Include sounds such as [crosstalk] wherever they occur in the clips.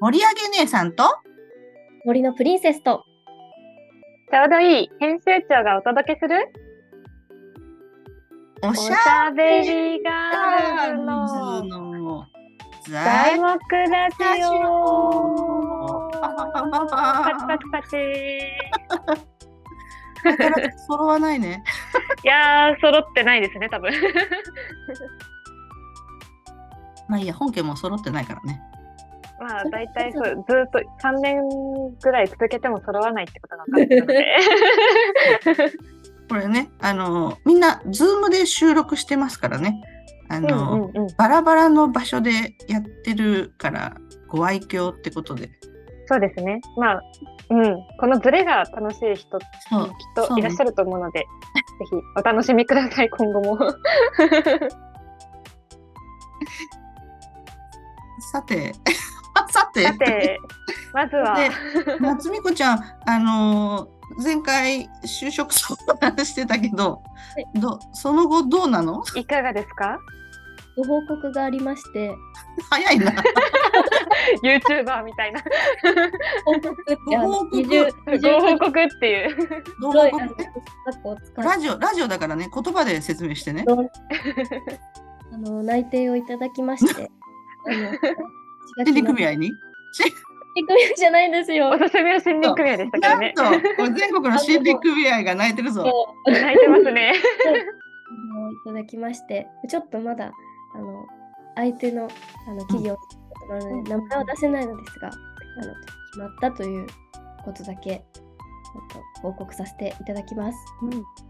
盛り上げ姉さんと？森のプリンセスと。ちょうどいい編集長がお届けする？おしゃゃべりガガールの材材木ラジオ。オパチパパチ。[laughs] パチ揃わないね。いやー揃ってないですね多分まあいいや、本家も揃ってないからね。まあ大体そうずーっと3年ぐらい続けても揃わないってことが分かってるのでこれね、あの、みんな、ズームで収録してますからね。あうんの、うんうんバラバラの場所でやってるから、ご愛嬌ってことで。そうですねまあうんこのズレが楽しい人きっ。といらっしゃると思うのでぜひお楽しみください今後も [laughs] さて、さて、さてまずは。で夏美子ちゃん、あのー前回就職相談してたけど、どその後どうなの？いかがですか？ご報告がありまして、早いな。[laughs] YouTuber みたいな。報告ご報告。ご報告っていう。ご報告ね。ラジオ、ラジオだからね、言葉で説明してね。あの内定をいただきまして、あの心理組合合に組合じゃないんですよ。おすすめは森林組合でしたからね。なんと、これ全国の心理組合が泣いてるぞ。泣いてますね。あのいただきまして、ちょっとまだあの相手のあの企業なので、名前は出せないのですが、あの決まったということだけちょっと報告させていただきます。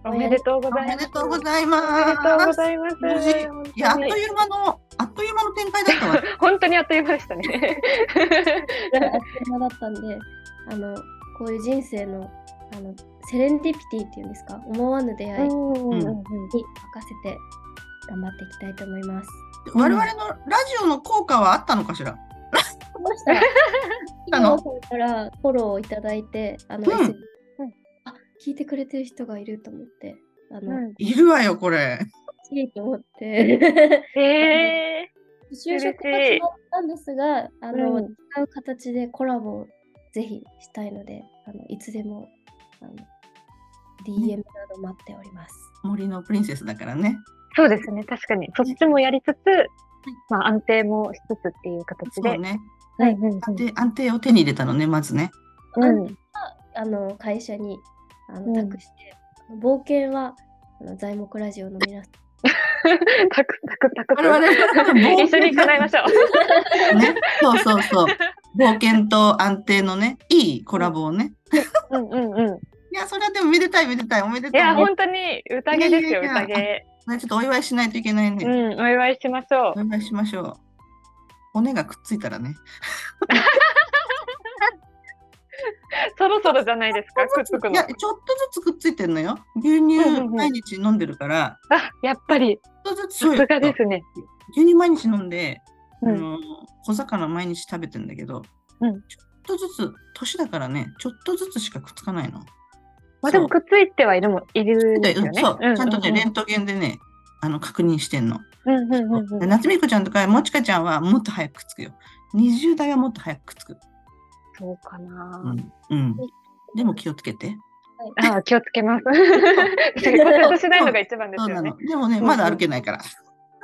おめでとうごおざいますめでとうございおめでとうご。ざいますいや、あっという間の、あっという間の展開だったわ。[laughs] 本当にあっという間でしたね [laughs] あっという間だったんで、あのこういう人生のあのセレンディピティっていうんですか、思わぬ出会いにうんうんうん任せて頑張っていきたいと思います。我々のラジオの効果はあったのかしら？来ました。[laughs] たの企業さんからフォローをいただいて、あの、うん聞いてくれてる人がいると思って、あの、うんいるわよ、これ。いいと思って。へえ就職が決まったんですが、あの、うん違う形でコラボをぜひしたいので、あのいつでもあの DM など待っております。森のプリンセスだからね。そうですね確かにそっちもやりつつまあ安定もしつつっていう形でそうね。はいうんうん安定安定を手に入れたのね、まずね。うんうんあの会社にあうんの託して、冒険はあの材木ラジオの皆さん [laughs] タクタクタク我々 [laughs] 一緒に叶えましょう [laughs] ね。そうそうそう。冒険と安定のね、いいコラボをね。うんうんうんいや、それはでもめでたいめでたい。おめでいとう。ねや本当に宴ですよいやいやいや宴ちょっとお祝いしないといけないね。うんお祝いしましょうお祝いしましょう。骨がくっついたらね。[laughs] そろそろじゃないですかくっつくの。いや、ちょっとずつくっついてんのよ。牛乳うんうんうん。毎日飲んでるから、あやっぱり。ちょっとずつ。さすがですね。牛乳毎日飲んで、うん。あの小魚毎日食べてんだけど、うん。ちょっとずつ年だからねちょっとずつしかくっつかないの。まあでもくっついてはいるもいるんですよね。そう、うううちゃんとねレントゲンでねあの確認してんの。うんうんうんうん。で夏美子ちゃんとかもちかちゃんはもっと早くくっつくよ。20代はもっと早くくっつく。そうかなうん。うん、でも気をつけて。ああ気をつけます骨折しないのが一番ですよねそうなの。でもね、まだ歩けないから。あ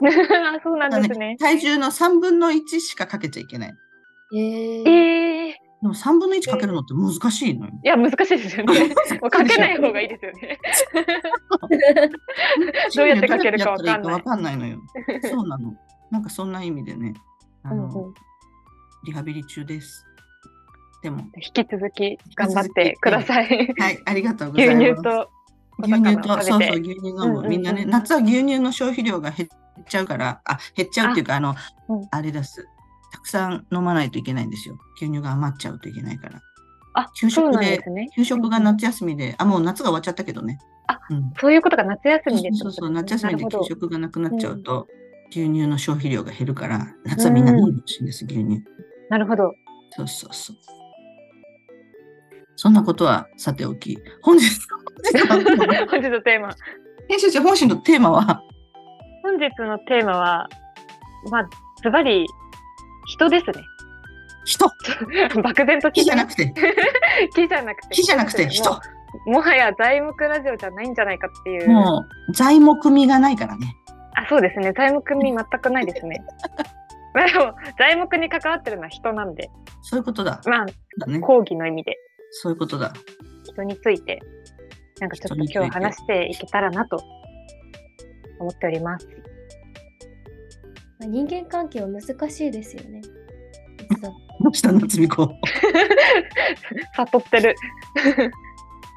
[laughs] そうなんですね体重の3分の1しかかけちゃいけない。えーええでも3分の1かけるのって難しいのよ。いや難しいですよね [laughs] もうかけない方がいいですよねどうやってかけるかわかんないわかんないのよ。そうなの。なんかそんな意味でね、あの、うんうんリハビリ中です。でも、引き続き頑張ってくださいはい、ありがとうございます。牛乳と牛乳と、そうそう、牛乳飲む。うんうんうんみんなね、夏は牛乳の消費量が減っちゃうから、あ、減っちゃうっていうか、あの、うんあれです。たくさん飲まないといけないんですよ。牛乳が余っちゃうといけないから。あ給食でね給食が夏休みで、あ、もう夏が終わっちゃったけどね。あうん、そういうことが夏休みでそうそうそう、夏休みで給食がなくなっちゃうと、牛乳の消費量が減るから、夏はみんな飲んでほしいんです、牛乳。なるほどそうそうそう。そんなことはさておき、本日の本日のテーマ編集長、本日のテーマは、本日のテーマはまあズバリ人ですね。人 [laughs] 漠然と [laughs] 木じゃなくて、木じゃなくて。木じゃなくても人。うもはや材木ラジオじゃないんじゃないかっていう。もう材木味がないからね。あ、そうですね。材木味全くないですね。[laughs] 材木に関わってるのは人なんで、そういうことだ。まあ、だね。講義の意味でそういうことだ。人について、なんかちょっと今日は話していけたらなと思っております。まあ人間関係は難しいですよね。どうした夏美子。[laughs] 悟ってる。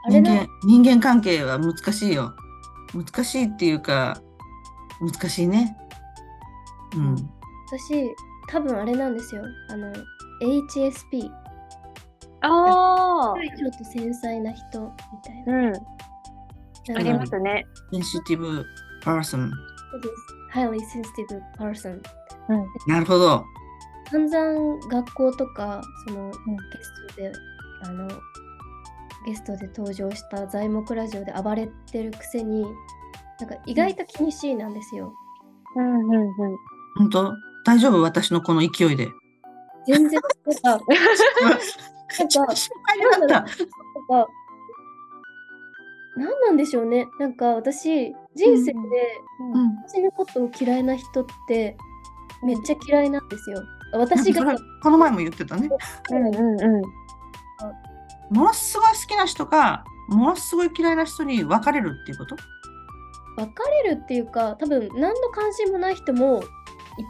人間人間関係は難しいよ。難しいっていうか、難しいね。うん。私、多分あれなんですよ。あの、HSP。ああ。ちょっと繊細な人みたいな。うん。ありますね。 sensitive person。そうです highly sensitive person。なるほど。散々学校とか、その、ゲストで、あの、ゲストで登場した材木ラジオで暴れてるくせに、なんか意外と気にしいなんですよ。うんうんうん。本当？大丈夫？私のこの勢いで。全然、[laughs] 心配った。何なんでしょうね。なんか私、人生でうん。私のことを嫌いな人ってめっちゃ嫌いなんですよ。私がこの前も言ってたね。うんうんうん。ものすごい好きな人か、ものすごい嫌いな人に分かれるっていうこと？別れるっていうか、多分何の関心もない人もいっ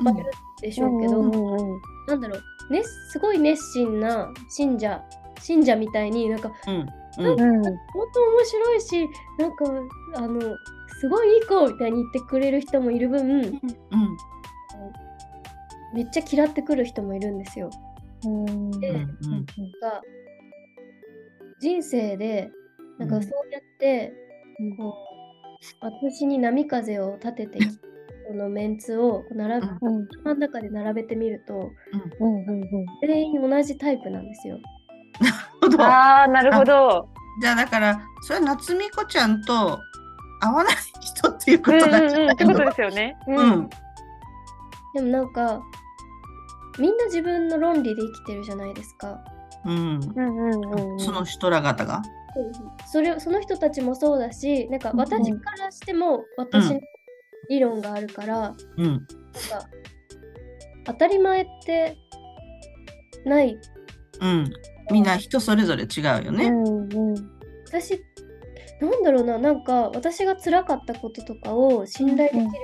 ぱいいるでしょうけど、うんうんうんなんだろう、ね、すごい熱心な信者、信者みたいになんか、うん。うん。うん本当面白いし、なんか、あの、すごいいい子みたいに言ってくれる人もいる分、うん。めっちゃ嫌ってくる人もいるんですよ。うんでうん。うん。が人生でなんかうんそうやって、こう私に波風を立ててきたこのメンツを並べ、うん真ん中で並べてみるとうんうんう全員同じタイプなんですよ。ほどん。ああ、なるほど。じゃあだから、それは夏美子ちゃんと合わない人っていうこうんとなんうんうん。じゃないのってことですよね。ううん。でもなんかみんな自分の論理で生きてるじゃないですか。うん。うんうんうんうん。その人ら方が？それその人たちもそうだしなんかうん私からしても私の理論があるから、うん。なんか当たり前ってないうん。みんな人それぞれ違うよね。うんうん。私なんだろうななんか私が辛かったこととかを信頼できる人に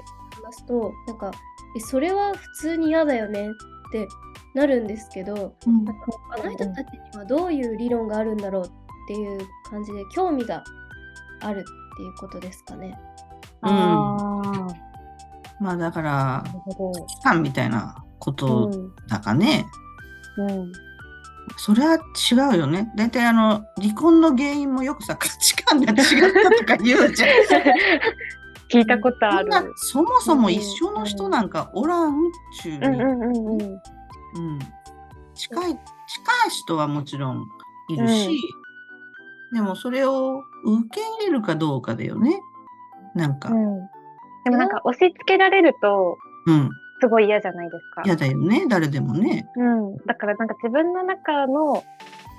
話すと、なんかえそれは普通に嫌だよねってなるんですけどうんなんかあの人たちにはどういう理論があるんだろうっていう感じで興味があるっていうことですかね。ああ、なまあだから。期間みたいなことうんだかね。うん。それは違うよね。大体あの、離婚の原因もよくさ、価値観が違ったとか言うじゃん。[laughs] 聞いたことある。そもそも一緒の人なんかおらんっちゅう近い近い人はもちろんいるし、でもそれを受け入れるかどうかだよね。なんか、うん。でもなんか押し付けられるとうん、すごい嫌じゃないですか。嫌だよね、誰でもね。うん。だからなんか自分の中の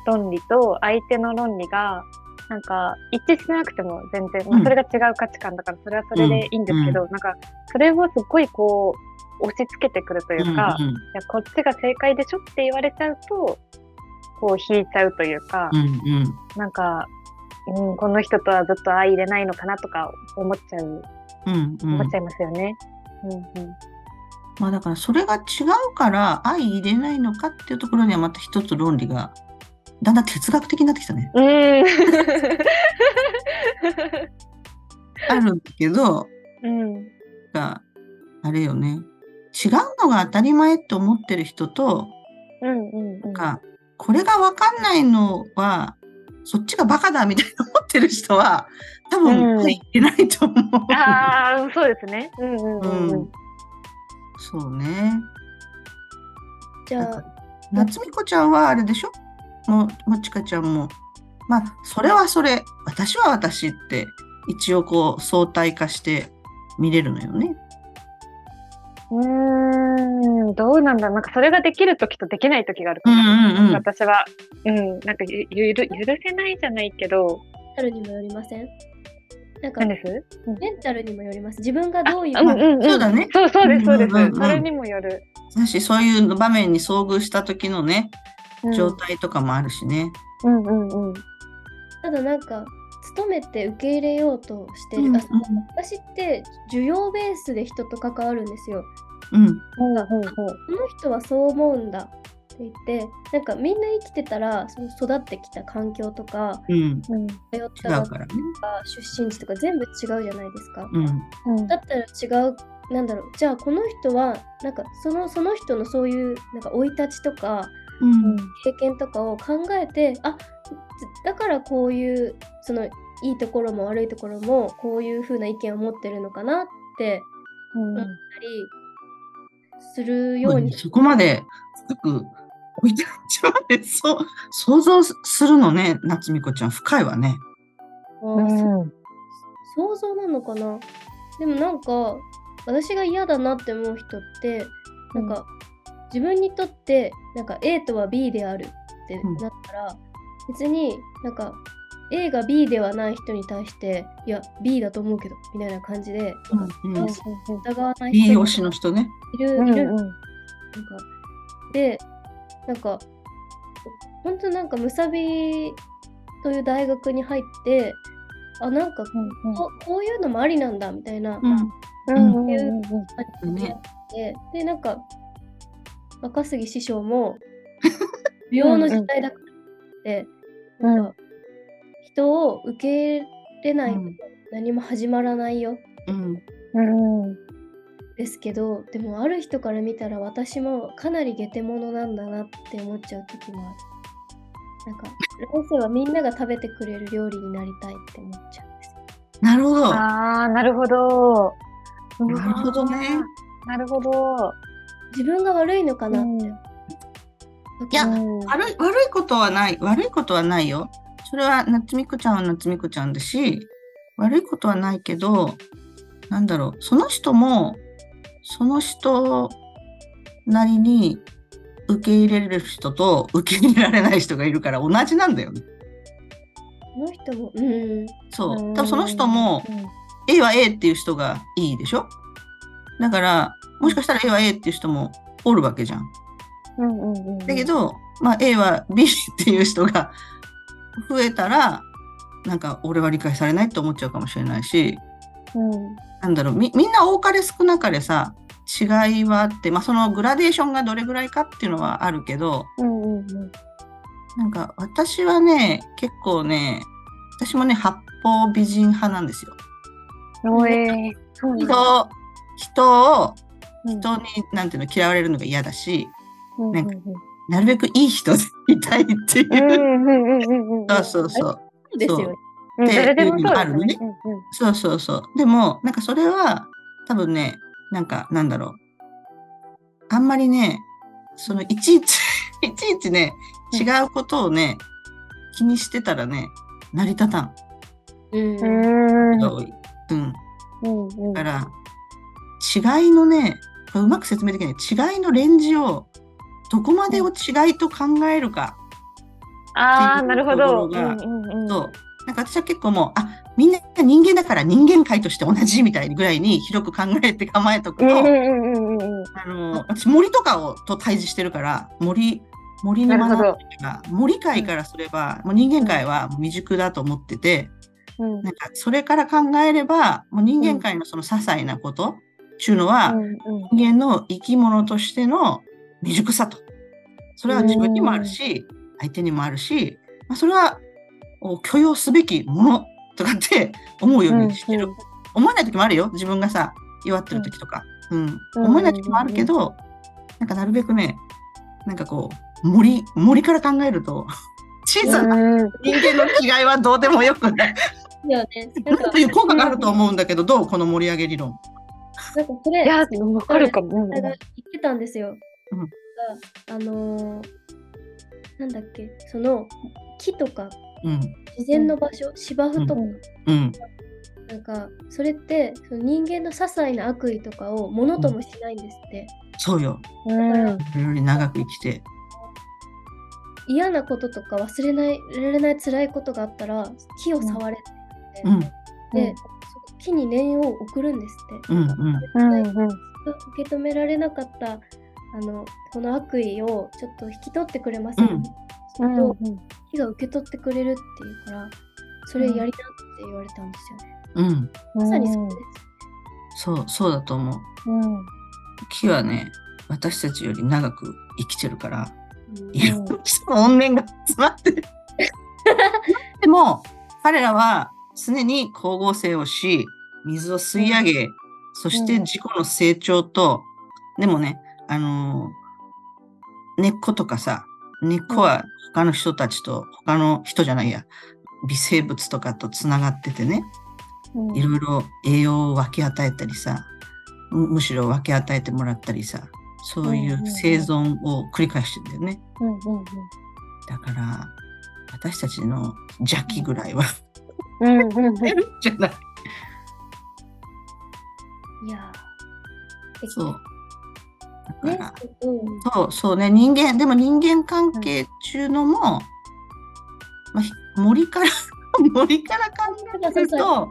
論理と相手の論理がなんか一致しなくても全然、まあうん。それが違う価値観だからそれはそれでいいんですけど、なんかそれをすごいこう押し付けてくるというか、いうんやこっちが正解でしょって言われちゃうとこう引いちゃうというか、うんうん。なんか、うん、この人とはずっと相入れないのかなとか思っちゃう、うんうん思っちゃいますよね。うんうんまあだからそれが違うから相入れないのかっていうところにはまた一つ論理がだんだん哲学的になってきたね。ん。[laughs] あるんだけど、うん。があれよね。違うのが当たり前って思ってる人と、うんうんうん。かこれが分かんないのはそっちがバカだみたいな思ってる人は多分うん入ってないと思う。ああ、そうですね。うんうんうんうん。そうね。じゃあ、夏美子ちゃんはあれでしょ？もうもちかちゃんもまあそれはそれ私は私って一応こう相対化して見れるのよね。うーん、どうなんだなんかそれができる時とできない時があるかうも、んうんうん。私は。うん。なんかゆゆる許せないじゃないけど、メンタルにもよりません？なんか何です？メンタルにもよります。自分がどういううんうんうん。そうだねそうそうです、そうです。うんうんうんそれにもよる。だし、そういう場面に遭遇した時のね、うん状態とかもあるしね。うんうんうん。ただなんか努めて受け入れようとしてる、うんあ私って需要ベースで人と関わるんですよ。うん。ほうほうほう。この人はそう思うんだって言ってなんかみんな生きてたらその育ってきた環境とかうん。うん通った違学校うからね。出身地とか全部違うじゃないですか。うん。うんだったら違うなんだろうじゃあこの人はなんかそのその人のそういうなんか生い立ちとかうん。経験とかを考えてあだからこういうそのいいところも悪いところもこういう風な意見を持ってるのかなってうん。思ったりするように。そこまで深く置いてあっちまで、そう、想像するのね、夏美子ちゃん、深いわね。あうそん想像なのかな？でもなんか私が嫌だなって思う人ってなんか自分にとってなんか A とは B であるってうん。なったら、別になんか A が B ではない人に対していや B だと思うけどみたいな感じでうん。うん疑わない B 人も推しの人ね。いる、うんいるなんかうんでなんか本当なんかむさびという大学に入ってあなんかうんここういうのもありなんだみたいな、うん。うんうんうん感じで、で、なんか、若杉師匠も、[laughs] 不要の時代だからって、うんなんか人を受け入れないとうん何も始まらないよ、うん。うんですけど、でもある人から見たら私もかなりゲテモノなんだなって思っちゃう時もある。なんか、来世はみんなが食べてくれる料理になりたいって思っちゃうんですよ。なるほど。ああ、なるほど。なるほどね。なるほど。自分が悪いのかなって。うんいやうん悪い、悪いことはない。悪いことはないよ。それは夏美子ちゃんは夏美子ちゃんだし、悪いことはないけど、なんだろう、その人も、その人なりに受け入れる人と受け入れられない人がいるから同じなんだよね。この人も、うん。そう。多分その人も、A は A っていう人がいいでしょ？だから、もしかしたら A は A っていう人もおるわけじゃん。うんうんうん。だけど、まあ、A は B っていう人が増えたら、なんか俺は理解されないって思っちゃうかもしれないし、うん、なんだろう、みみんな多かれ少なかれさ、違いはあって、まあそのグラデーションがどれぐらいかっていうのはあるけど、うんうんうん。なんか私はね、結構ね、私もね、八方美人派なんですよ。おえー。人、人を、うん人に、なんていうの、嫌われるのが嫌だし、うんなんかなるべくいい人でいたいっていう。うんうんうんうんうん。そうそうそう。そうですよね。もあるのねうんうんそうそうそう。でも、なんかそれは、多分ね、なんか、なんだろう。あんまりね、その、いちいち、[laughs] いちいちね、違うことをね、気にしてたらね、成り立たん。うん。うんうん。うんうんだから、違いのね、うまく説明できない。違いのレンジを、どこまでを違いと考えるか。ああ、なるほど。うんうんうんそう。なんか私は結構もう、あ、みんな人間だから人間界として同じみたいにぐらいに広く考えて構えとくと、うんうんうん。あの、私森とかをと対峙してるから、森、森に学森界からすれば、もう人間界は未熟だと思ってて、うんなんかそれから考えれば、もう人間界のその些細なことっていうのは、うんうん人間の生き物としての未熟さと。それは自分にもあるし、相手にもあるし、まあ、それはお許容すべきものとかって [laughs] 思うようにしてる。うんうん思えない時もあるよ。自分がさ、弱ってる時とか。うん。うん思えない時もあるけど、なんかなるべくね、なんかこう、森、森から考えると、[laughs] 小さなうん人間の違いはどうでもよくない。だよね。[laughs] なんかという効果があると思うんだけど、どう？この盛り上げ理論。なんかそれ、いや、わかるかも。言ってたんですよ。うんがあのーなんだっけ、その木とかうん。自然の場所、芝生とか、うん。なんかそれってその人間の些細な悪意とかをものともしないんですって。そうよ。うん。より長く生きて。嫌なこととか忘れないられない辛いことがあったら木を触れってうん、で木に念を送るんですって。うん。うん。受け止められなかったあのこの悪意をちょっと引き取ってくれません？か、うんすると木が受け取ってくれるっていうからそれやりなって言われたんですよね。うん。まさにそうです。そう、そうだと思う。うん。木はね、私たちより長く生きてるから、うんいろんな怨念が詰まってる。でも、彼らは常に光合成をし、水を吸い上げ、そして自己の成長と、でもね、あのー根っことかさ、根っこは他の人たちと、他の人じゃないや、微生物とかとつながっててね、いろいろ栄養を分け与えたりさ、むむしろ分け与えてもらったりさ、そういう生存を繰り返してるんだよね。だから、私たちの邪気ぐらいはうん。うん。出るんじゃないいやそう。だねから、う。んそう、そうね、人間、でも人間関係っていうのも、まあ、ひ森から、[laughs] 森から考えると、そ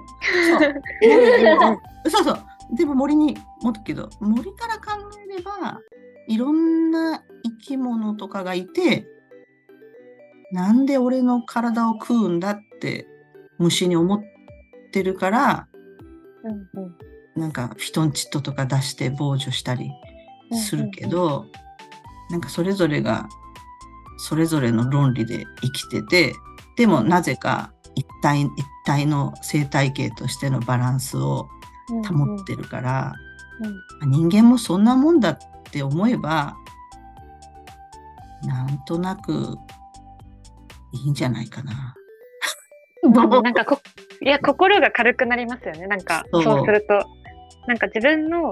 うそうそう。[laughs] でも森に戻るけど、森から考えれば、いろんな生き物とかがいて、なんで俺の体を食うんだって虫に思ってるから、なんかフィトンチッドとか出して防除したりするけど、なんかそれぞれがそれぞれの論理で生きてて、でもなぜか一体一体の生態系としてのバランスを保ってるから、人間もそんなもんだって思えば、なんとなくいいんじゃないかな。[laughs] なんかこ、いや、心が軽くなりますよね。なんか、そうすると。なんか自分の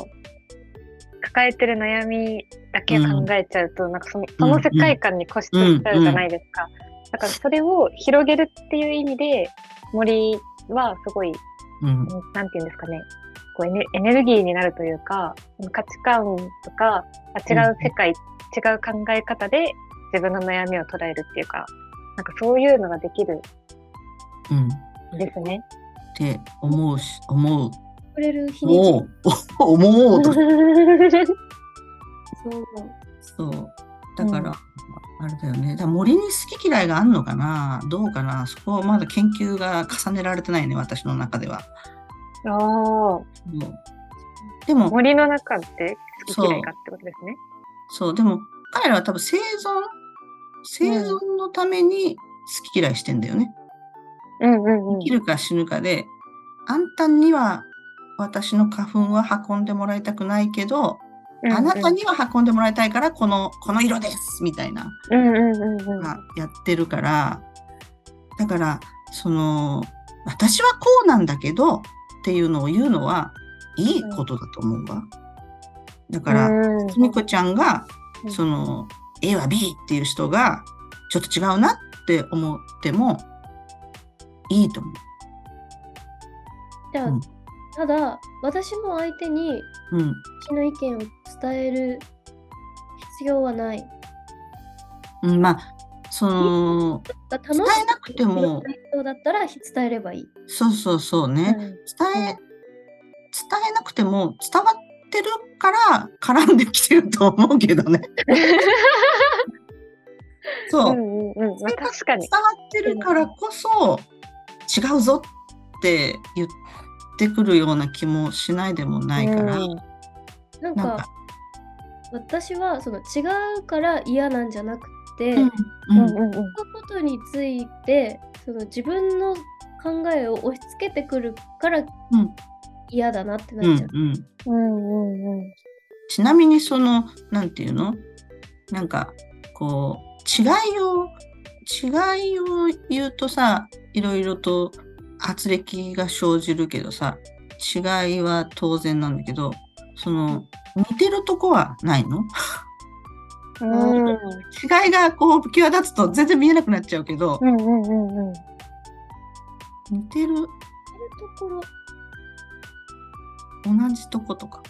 抱えてる悩みだけ考えちゃうと、なんかそのその世界観に固執しちゃうじゃないですか。だからそれを広げるっていう意味で、森はすごい、うんなんていうんですかね、こうエネエネルギーになるというか、価値観とか、あ違う世界、違う考え方で自分の悩みを捉えるっていうか、なんかそういうのができるうん、んですね。って思うし、思う。くれる日にち思う。[laughs] 思うとか。[laughs] そうそう。だから、あれだよね。だ森に好き嫌いがあるのかな？どうかな？そこはまだ研究が重ねられてないね、私の中では。ああ、でも、森の中で好き嫌いがってことですね。そう、でも、彼らは多分生存、生存のために好き嫌いしてんだよね。うんうんうん生きるか死ぬかで、あんたには私の花粉は運んでもらいたくないけど、あなたには運んでもらいたいから、この、この色ですみたいな、うんうんやってるから、だから、その、私はこうなんだけどっていうのを言うのは、いいことだと思うわ。だから、うん。きみこちゃんがう、ん。その、A は B っていう人が、ちょっと違うなって思っても、いいと思じゃあ、うんただ私も相手にう。うん。私の意見を伝える必要はない。うん、まあ、その、が楽伝えなくても、人だったら伝えればいい。そうそうそうね。伝え、伝えなくても伝わってるから絡んできてると思うけどね。[laughs] そう。うんうんうん。まあ確かに。伝わってるからこそ違うぞって言ってくるような気もしないでもないから、うん。なんか私はその違うから嫌なんじゃなくて、うんうん。うんうんそのことについてその自分の考えを押し付けてくるからうん。嫌だなってうなっちゃう。んうん。うんうんうん。ちなみにそのなんていうの？なんかこう違いを違いを言うとさいろいろと圧力が生じるけどさ違いは当然なんだけどその似てるとこはないの？うん違いがこう際立つと全然見えなくなっちゃうけどうんうんうんうん。似てるところ同じとことか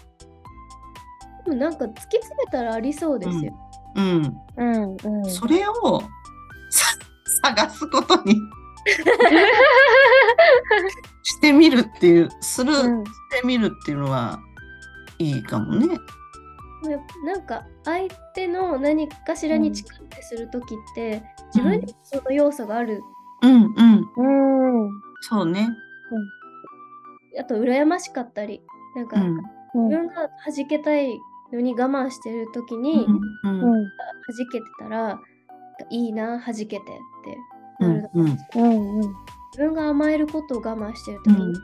でもなんか突き詰めたらありそうですよ。うん。うんうん。それをさ探すことにしてみるっていう、する、うんしてみるっていうのはいいかもね。なんか相手の何かしらに近ってするときって、自分にもその要素がある。うんうん。うん。そうね。あと羨ましかったり、なんかうん。うん自分が弾けたいのに我慢してるときに、うんうん弾けてたらいいな弾けてってうなるんうん。自分が甘えることを我慢してる時に、うん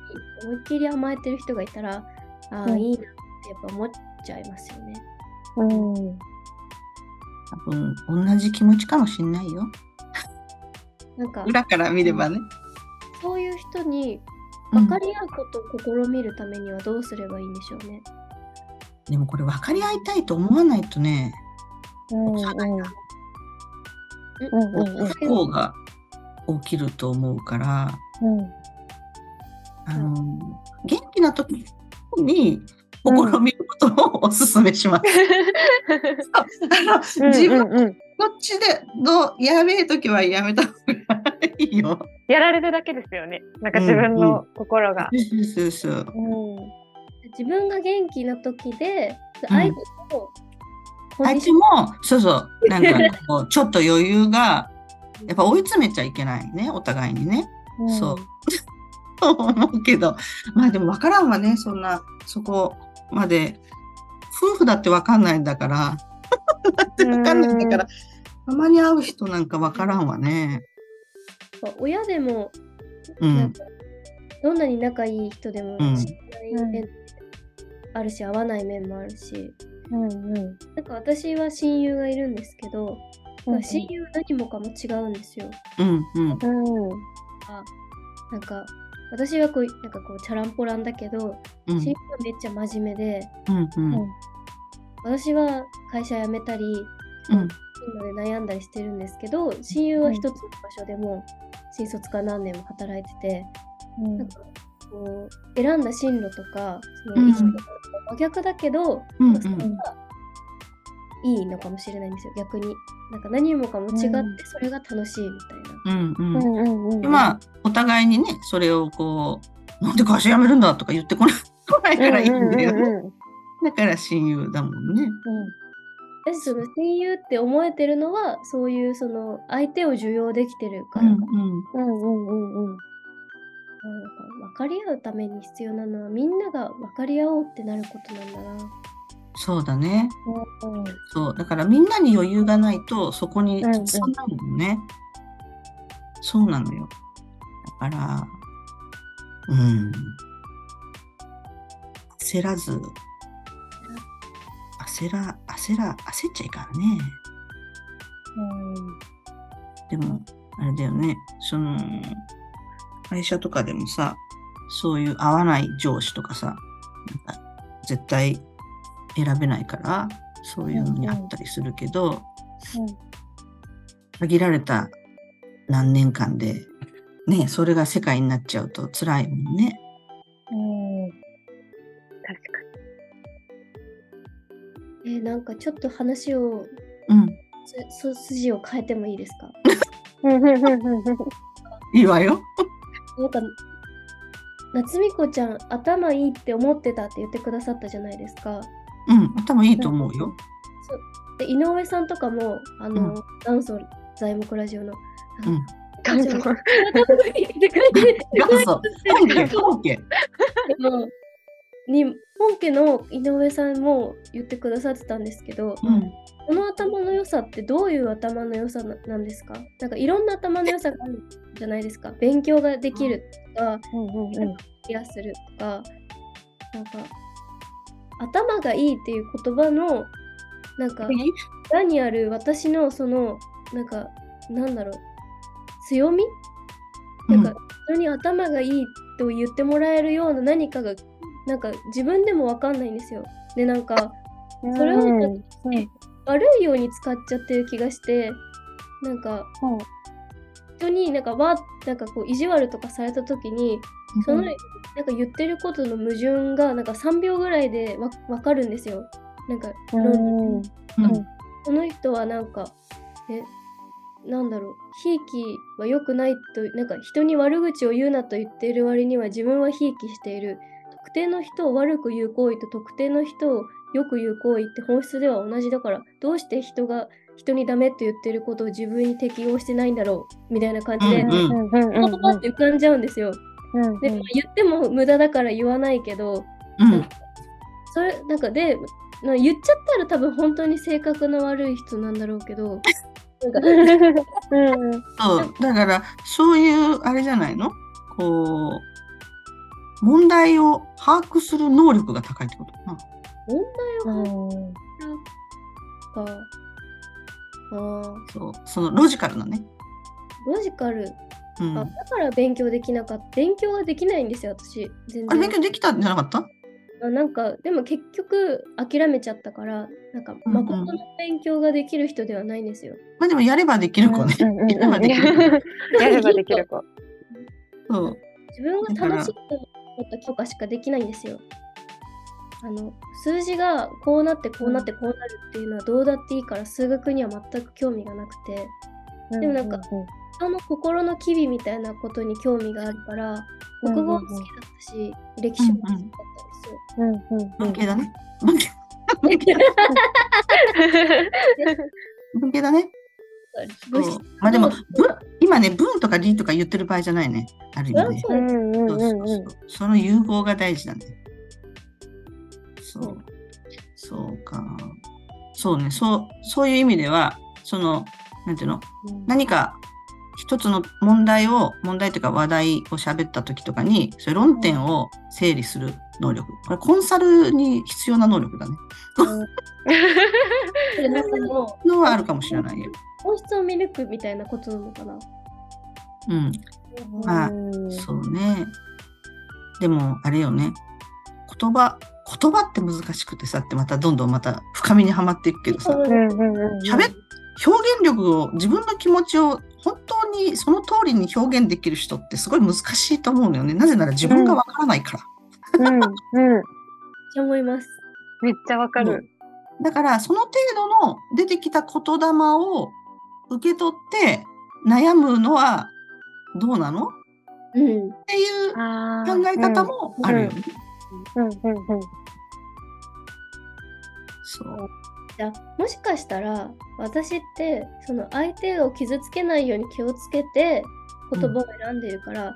思いっきり甘えてる人がいたらああ、うんいいなってやっぱ思っちゃいますよね。うん。多分同じ気持ちかもしんないよ。なんか裏から見ればね。そういう人に分かり合うことを試みるためにはどうすればいいんでしょうね。でもこれ分かり合いたいと思わないとね、うんうん。うんうんうん不幸が起きると思うから、あの、元気な時に試みることをお勧めします。あの自分うんうんうんこっちでどうやべえ時はやめた方がいいよ。やられるだけですよね。なんか自分の心が。そうそうそう。うん自分が元気な時でうん相手も相手も、そうそう、なんかこう、[laughs] ちょっと余裕が、やっぱ追い詰めちゃいけないね、お互いにね。そう。[laughs] と思うけど、まあでも分からんわね、そんな、そこまで。夫婦だって分かんないんだから、だって分かんないんだから、たまに会う人なんか分からんわね。親でもうん。なんかどんなに仲いい人でもうん知らない面あるし、合わない面もあるしうんうんなんか私は親友がいるんですけど、うん親友何もかも違うんですよ。うんうん。うん。なんか私はこうなんかこうチャランポランだけど、うん。親友はめっちゃ真面目でうんうん。私は会社辞めたりうん。進路で悩んだりしてるんですけど親友は一つの場所でも新卒から何年も働いてて、うん。なんかこう選んだ進路とかそうんの生き方とか真逆だけど、うんそれがいいのかもしれないんですよ。逆に。なんか何もかも違ってうん。それが楽しいみたいな、うんうん。うんまあお互いにねそれをこうなんで会社辞めるんだとか言ってこない来ないからいいんだよ。ね、うんうんうんだから親友だもんね。私その親友って思えてるのはそういうその相手を受容できてるからか、うんうん。うんうんうんうん。なんか分かり合うために必要なのはみんなが分かり合おうってなることなんだな。そうだね。うんそうだからみんなに余裕がないとそこにうんうん進まないもんね。そうなのよ。だから、うん。焦らず、焦ら、焦ら、焦っちゃいかんね。でも、あれだよね、その、会社とかでもさ、そういう合わない上司とかさ、なんか絶対選べないから、そういうのにあったりするけど、限られた何年間で、ね、それが世界になっちゃうと辛いもんね。うんうん確かえーなんかちょっと話をうん、すす筋を変えてもいいですか？に。[laughs] いいわよ。なんか夏美子ちゃん頭いいって思ってたって言ってくださったじゃないですか。うん、頭いいと思うよ。で井上さんとかもあの、うん元祖材木ラジオの。うん。元祖元祖、本家、本家。でもに本家の井上さんも言ってくださってたんですけど、うん。この頭の良さってどういう頭の良さななんですか？なんかいろんな頭の良さがあるじゃないですか。勉強ができるとか、うんうんうん気がするとか、なんか頭がいいっていう言葉のなんか裏にある私のそのなんかなんだろう強み？なんか人に頭がいいと言ってもらえるような何かがなんか自分でもわかんないんですよ。でなんかそれを悪いように使っちゃってる気がしてなんか人になんかわなんかこう意地悪とかされた時にその、うんなんか言ってることの矛盾がなんか3秒ぐらいでわ分かるんですよ。なんか、うんうんこの人はなんか、え、なんだろう、ひいきは良くないと、なんか人に悪口を言うなと言っている割には自分はひいきしている。特定の人を悪く言う行為と特定の人をよく言う行為って本質では同じだから、どうして人が人にダメって言ってることを自分に適応してないんだろうみたいな感じで、パパパって浮かんじゃうんですよ。うんで、言っても無駄だから言わないけど、うん。それなんかでな言っちゃったら多分本当に性格の悪い人なんだろうけどなんか [laughs] うんそう。だからそういうあれじゃないの？こう問題を把握する能力が高いってことかな。問題をうんかあー。そう。そのロジカルなね。ロジカル、うん、あだから勉強できなかった。勉強ができないんですよ私。全あれ勉然強できたんじゃなかった？あなんかでも結局諦めちゃったからなんかうんうん。誠の勉強ができる人ではないんですよ、まあでもやればできる子ね。うんうんうんやればできるやればできる子。そう自分が楽しいと思った教科しかできないんですよ。あの数字がこうなってこうなってこうなるっていうのはどうだっていいから数学には全く興味がなくて。でもなんか人の心の機微みたいなことに興味があるから国語は好きだったし歴史も好きだったんですよ。うんうんうん文系だね。文系文系文系だね。まあでも文今ね文とか理とか言ってる場合じゃないね。ある意味ね。そうでその融合が大事だね。そう。そうか。そうね。そう、そういう意味では、その、なんていうの？何か一つの問題を、問題というか話題を喋った時とかに、そういう論点を整理する能力。これコンサルに必要な能力だね。それなんかものはあるかもしれないよ。本質を見抜くみたいなことなのかな。うん。まあうんそうね。でも、あれよね。言葉、言葉って難しくてさってまたどんどんまた深みにはまっていくけどさ、うんうんうん喋っ表現力を自分の気持ちを本当にその通りに表現できる人ってすごい難しいと思うのよね。なぜなら自分がわからないから。うんうんって思います。めっちゃわかる。だからその程度の出てきた言霊を受け取って悩むのはどうなの？っうん。ていうあ考え方もあるよね。うんうんうんそう。じゃあもしかしたら私ってその相手を傷つけないように気をつけて言葉を選んでいるから、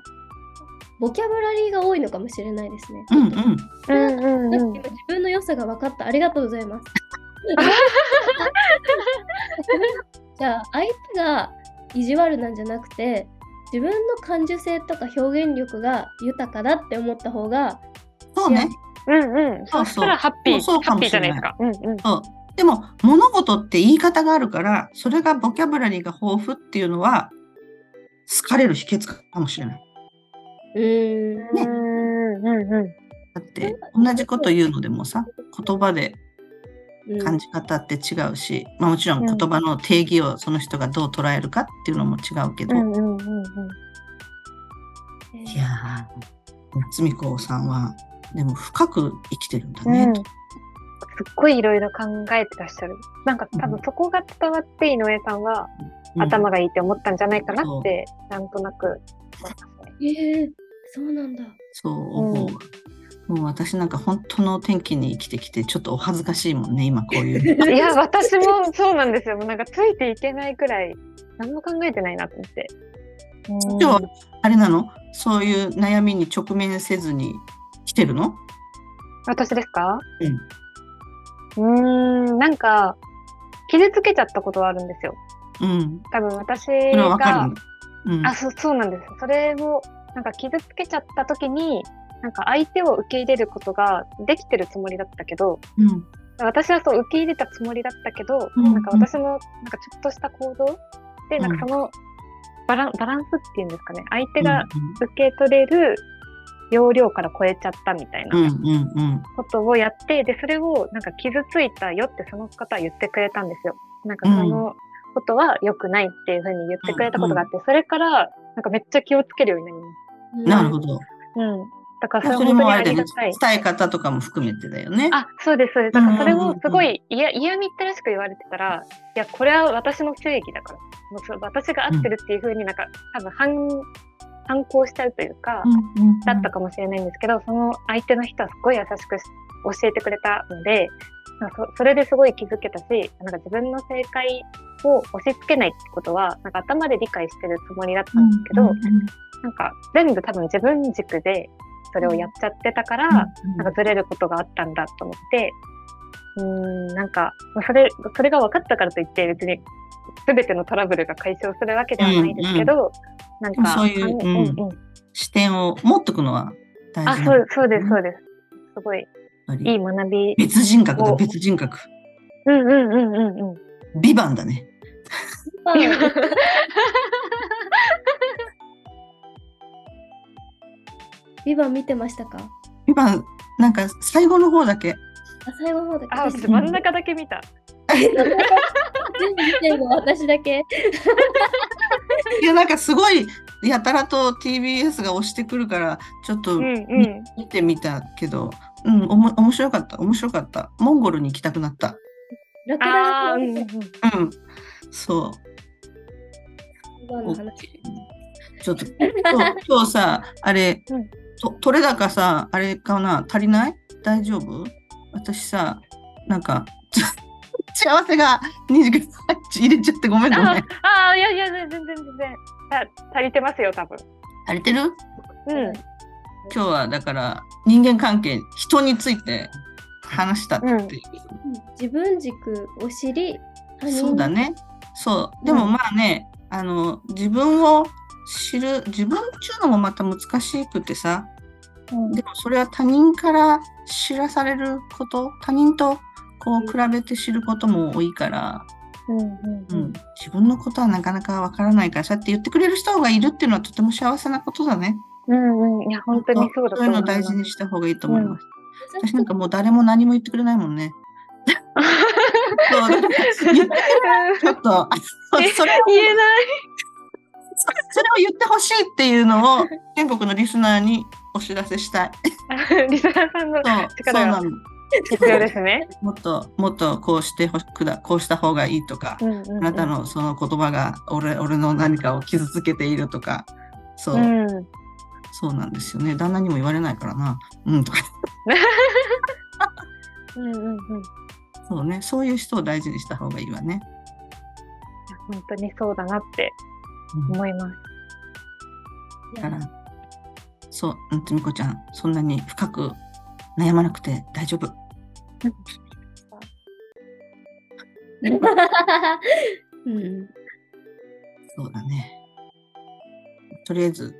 ボキャブラリーが多いのかもしれないですね。うんうん。うんうんうん今自分の良さが分かった。ありがとうございます。[laughs] じゃあ相手が意地悪なんじゃなくて自分の感受性とか表現力が豊かだって思った方がそうね。うんうん。そそうしたらハッピー、そうそうかハッピーじゃないですか。うんうん。そう。でも物事って言い方があるから、それがボキャブラリーが豊富っていうのは、好かれる秘訣かもしれない。ねうんうんうん。だって、同じこと言うのでもさ、言葉でうん感じ方って違うし、まあもちろん言葉の定義をその人がどう捉えるかっていうのも違うけど、うんうんうんうん。いやー、夏美子さんは、でも深く生きてるんだうね。ん、すっごいいろいろ考えてらっしゃる。なんか多分そこが伝わって井上さんはうん頭がいいって思ったんじゃないかなって、なんとなく思いますね。えー、そうなんだ。そう思う。もう私なんか本当の天気に生きてきて、ちょっとお恥ずかしいもんね、今こういう。[laughs] いや、私もそうなんですよ。もうなんかついていけないくらい、何も考えてないなと思って。うん今日はあれなの？そういう悩みに直面せずに来てるの？私ですか？うん。うーん、なんか、傷つけちゃったことはあるんですよ。うん。多分私がる、うん。あ、そう、そうなんです。それを、なんか傷つけちゃった時に、なんか相手を受け入れることができてるつもりだったけど、うん。私はそう受け入れたつもりだったけど、うんなんか私のなんかちょっとした行動で、うんなんかそのバランバランスっていうんですかね、相手うんが受け取れる容量から超えちゃったみたいなことをやって、で、それをなんか傷ついたよってその方は言ってくれたんですよ。なんかそのことは良くないっていうふうに言ってくれたことがあって、それからなんかめっちゃ気をつけるようになりまうん。なるほど。す。うん。だからそれもありがたい。。伝え方とかも含めてだよね。あ、そうです、そうです。だからそれをすごい嫌嫌みったらしく言われてたら、いや、これは私の正義だから、もう私が合ってるっていうふうになんか、多分反、反抗しちゃうというか、うんうんうん。だったかもしれないんですけど、その相手の人はすごい優しくし教えてくれたので、なんかそそれですごい気づけたし、なんか自分の正解を押し付けないってことは、なんか頭で理解してるつもりだったんですけど、うんうんうん。なんか全部多分自分軸でそれをやっちゃってたから、なんかずれることがあったんだと思って、うーん、なんか、まあそれ、それが分かったからといって別に全てのトラブルが解消するわけではないですけど、なんか、そういうあんうんうん視点を持っとくのは大あ、事なそう、そうです、そうです。すごいいい学び。別人格だ、お別人格。うんうんうんうんうん。ビバンだね。まあビバン見てましたか？ビバン、なんか最後の方だけ。あ、最後の方だけ。あ、私真ん中だけ見た。[laughs] 全部見てるの私だけ。[laughs] いや、なんかすごい、やたらと TBS が押してくるから、ちょっとうんうん。見てみたけど、うん、おも面白かった、面白かった。モンゴルに行きたくなった。ラクあダあ、うんうん。うん、そう。ちょっと、今日 [laughs] 今日さ、あれ、うんと取れ高さ、あれかな、足りない？大丈夫？私さ、なんか、ち [laughs] 幸せが29日入れちゃってごめんごめん。ああ、いやいや、全然全然。た足りてますよ、多分。足りてる？うん。今日はだから人間関係、人について話したっていう。うん自分軸を知り、他人そうだね。そう。でもまあね、あの、自分を知る、自分っていうのもまた難しくてさ、うんでもそれは他人から知らされること、他人とこう比べて知ることも多いから、うんうんうん、自分のことはなかなかわからないから、そうやって言ってくれる人がいるっていうのはとても幸せなことだね。うんうん。いや、本当にそうだとそういう。の大事にした方がいいと思います。私なんかもう誰も何も言ってくれないもんね。[laughs] ちょっと、えそれを言えない。そそれを言ってほしいっていうのを [laughs] 全国のリスナーにお知らせしたい。[laughs] リスナーさんの力が。必要ですね。もっともっとこうしてほしくだ、こうした方がいいとか、うんうんうんあなたのその言葉が俺俺の何かを傷つけているとか、そう、うん。そうなんですよね。旦那にも言われないからな。うんとか、[laughs] うんうんうん。そうね、そういう人を大事にした方がいいわね。本当にそうだなってうん思います。いやだから、そう、うんつみこちゃん、そんなに深く悩まなくて大丈夫。うん。そうだね。とりあえず、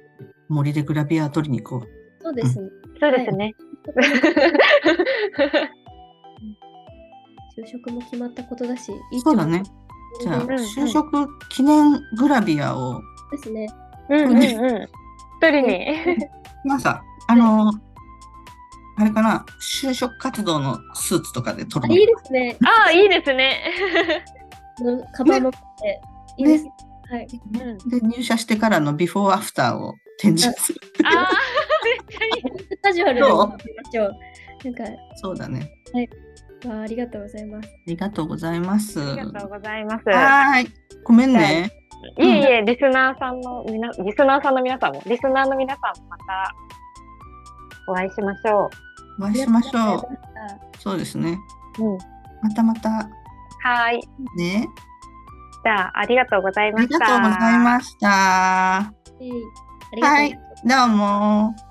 森でグラビア取りに行こう。そうですね。そうですね。就職も決まったことだし、いいそうだね。じゃあ、就職記念グラビアを、ですね。うんうんうん。一人に。まあさ、あのあれかな、就職活動のスーツとかで撮るいいですね。ああ、いいですね。カバンも持って。いいですね。[laughs] はい。うんで、入社してからのビフォーアフターを展示する。[laughs] ああ、めっちゃいい。カジュアルにどうやりましょう。なんか、そうだね。わあありがとうございます。ありがとうございます。ありがとうございます。はーい。ごめんね。いえいえ、リスナーさんのみな、リスナーさんの皆さんも、リスナーの皆さんもまたお会いしましょお会いしましょう。あそうですね。う。うん。またまたはい。ね。じゃあ、ありがとうございありました。がとうございました。えいありがとうございます。どうも。